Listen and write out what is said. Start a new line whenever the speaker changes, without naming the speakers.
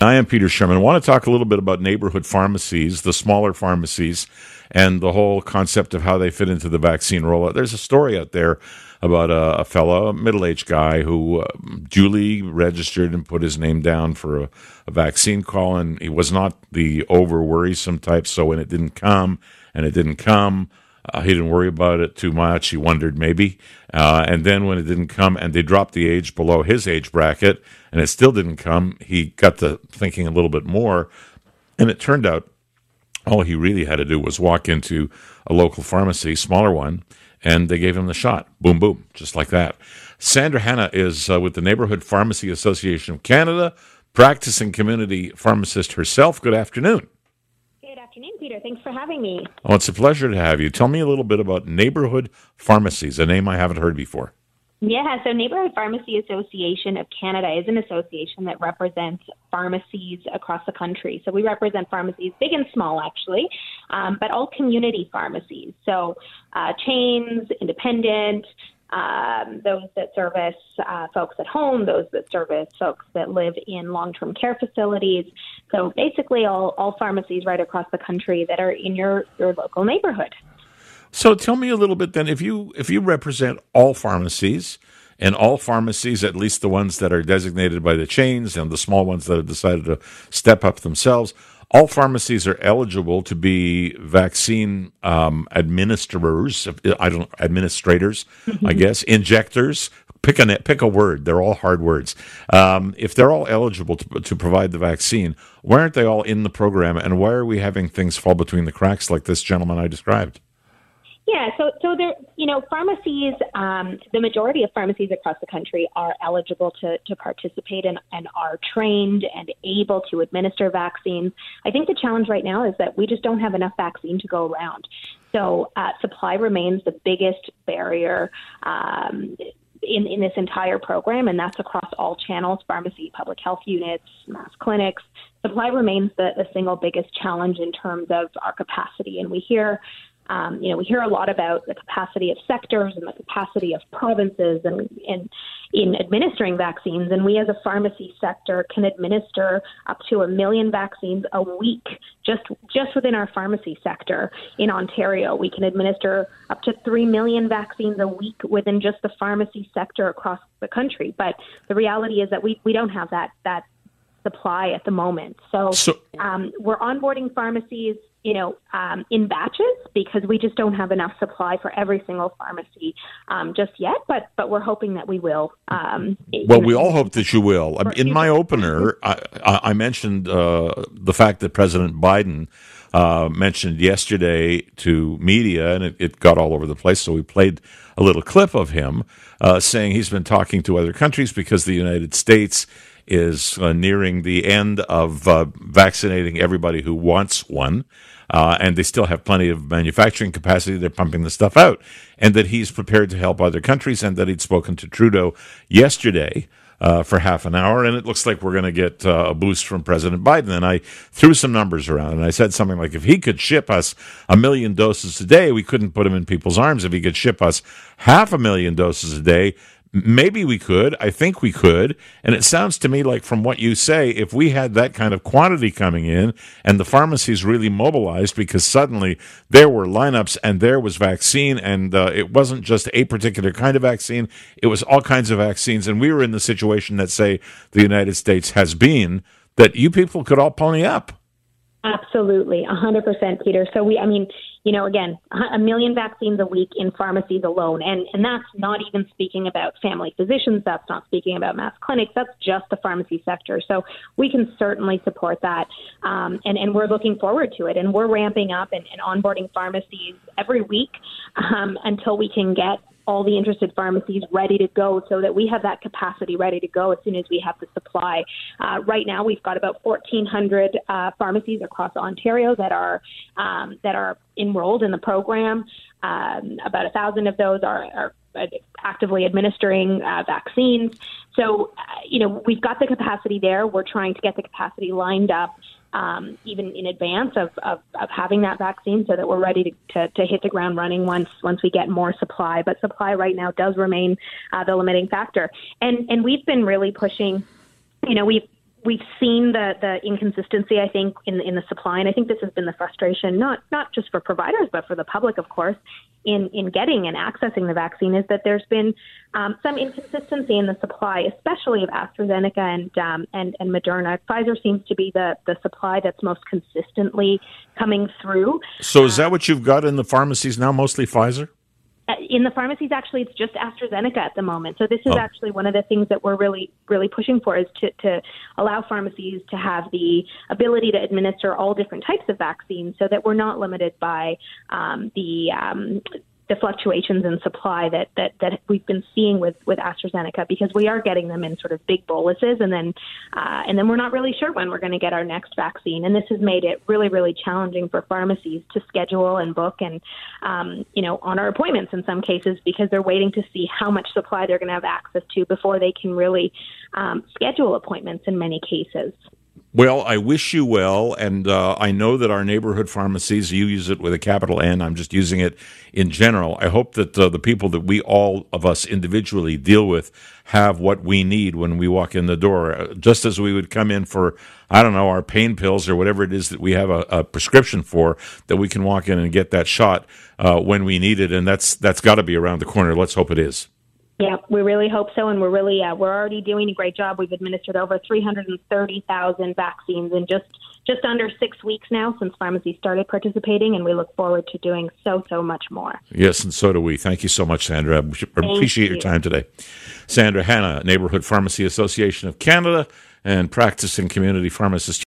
I am Peter Sherman. I want to talk a little bit about neighborhood pharmacies, the smaller pharmacies, and the whole concept of how they fit into the vaccine rollout. There's a story out there about a, a fellow, a middle aged guy, who uh, duly registered and put his name down for a, a vaccine call, and he was not the over worrisome type. So when it didn't come, and it didn't come, uh, he didn't worry about it too much. He wondered maybe. Uh, and then when it didn't come and they dropped the age below his age bracket and it still didn't come, he got to thinking a little bit more. And it turned out all he really had to do was walk into a local pharmacy, smaller one, and they gave him the shot. Boom, boom, just like that. Sandra Hanna is uh, with the Neighborhood Pharmacy Association of Canada, practicing community pharmacist herself. Good afternoon
afternoon, Peter. Thanks for having me.
Oh, it's a pleasure to have you. Tell me a little bit about neighborhood pharmacies, a name I haven't heard before.
Yeah, so Neighborhood Pharmacy Association of Canada is an association that represents pharmacies across the country. So we represent pharmacies, big and small, actually, um, but all community pharmacies. So uh, chains, independent, um, those that service uh, folks at home, those that service folks that live in long term care facilities. So basically, all, all pharmacies right across the country that are in your, your local neighborhood.
So tell me a little bit then if you if you represent all pharmacies and all pharmacies, at least the ones that are designated by the chains and the small ones that have decided to step up themselves, all pharmacies are eligible to be vaccine um, administrators. I don't administrators, mm-hmm. I guess injectors. Pick a pick a word. They're all hard words. Um, if they're all eligible to, to provide the vaccine, why aren't they all in the program? And why are we having things fall between the cracks like this gentleman I described?
Yeah, so so there, you know, pharmacies. Um, the majority of pharmacies across the country are eligible to to participate and, and are trained and able to administer vaccines. I think the challenge right now is that we just don't have enough vaccine to go around. So uh, supply remains the biggest barrier. Um, in, in this entire program, and that's across all channels pharmacy, public health units, mass clinics. Supply remains the, the single biggest challenge in terms of our capacity. And we hear um, you know, we hear a lot about the capacity of sectors and the capacity of provinces and, and in administering vaccines. And we as a pharmacy sector can administer up to a million vaccines a week just just within our pharmacy sector in Ontario. We can administer up to three million vaccines a week within just the pharmacy sector across the country. But the reality is that we, we don't have that that supply at the moment. So, so um, we're onboarding pharmacies you know, um, in batches because we just don't have enough supply for every single pharmacy um, just yet. But but we're hoping that we will. Um,
well, we all hope that you will. In my opener, I, I mentioned uh, the fact that President Biden. Uh, mentioned yesterday to media, and it, it, got all over the place. So we played a little clip of him uh, saying he's been talking to other countries because the United States is uh, nearing the end of uh, vaccinating everybody who wants one. Uh, and they still have plenty of manufacturing capacity. They're pumping the stuff out. And that he's prepared to help other countries, and that he'd spoken to Trudeau yesterday. Uh, for half an hour, and it looks like we're going to get uh, a boost from President Biden. And I threw some numbers around, and I said something like, if he could ship us a million doses a day, we couldn't put them in people's arms. If he could ship us half a million doses a day, Maybe we could. I think we could. And it sounds to me like, from what you say, if we had that kind of quantity coming in and the pharmacies really mobilized because suddenly there were lineups and there was vaccine and uh, it wasn't just a particular kind of vaccine, it was all kinds of vaccines. And we were in the situation that, say, the United States has been, that you people could all pony up.
Absolutely, 100%, Peter. So we, I mean, you know, again, a million vaccines a week in pharmacies alone, and and that's not even speaking about family physicians. That's not speaking about mass clinics. That's just the pharmacy sector. So we can certainly support that, um, and and we're looking forward to it. And we're ramping up and, and onboarding pharmacies every week um, until we can get all the interested pharmacies ready to go so that we have that capacity ready to go as soon as we have the supply. Uh, right now, we've got about 1,400 uh, pharmacies across Ontario that are um, that are enrolled in the program. Um, about a thousand of those are, are actively administering uh, vaccines. So, uh, you know, we've got the capacity there. We're trying to get the capacity lined up um, even in advance of, of, of, having that vaccine so that we're ready to, to, to, hit the ground running once once we get more supply. But supply right now does remain uh, the limiting factor. And and we've been really pushing, you know, we've we've seen the the inconsistency, I think, in in the supply, and I think this has been the frustration, not not just for providers, but for the public, of course, in in getting and accessing the vaccine, is that there's been um, some inconsistency in the supply, especially of AstraZeneca and um, and and Moderna. Pfizer seems to be the the supply that's most consistently coming through.
So, is that what you've got in the pharmacies now? Mostly Pfizer.
In the pharmacies actually it's just AstraZeneca at the moment. So this is oh. actually one of the things that we're really really pushing for is to to allow pharmacies to have the ability to administer all different types of vaccines so that we're not limited by um, the um, the fluctuations in supply that, that, that we've been seeing with, with AstraZeneca because we are getting them in sort of big boluses and then uh, and then we're not really sure when we're going to get our next vaccine and this has made it really really challenging for pharmacies to schedule and book and um, you know honor appointments in some cases because they're waiting to see how much supply they're going to have access to before they can really um, schedule appointments in many cases.
Well, I wish you well, and uh, I know that our neighborhood pharmacies, you use it with a capital N, I'm just using it in general. I hope that uh, the people that we all of us individually deal with have what we need when we walk in the door. Uh, just as we would come in for, I don't know, our pain pills or whatever it is that we have a, a prescription for, that we can walk in and get that shot uh, when we need it, and that's that's got to be around the corner. Let's hope it is.
Yeah, we really hope so, and we're really uh, we're already doing a great job. We've administered over 330,000 vaccines in just just under six weeks now since pharmacy started participating, and we look forward to doing so so much more.
Yes, and so do we. Thank you so much, Sandra. I appreciate you. your time today. Sandra Hanna, Neighborhood Pharmacy Association of Canada, and practicing community pharmacist.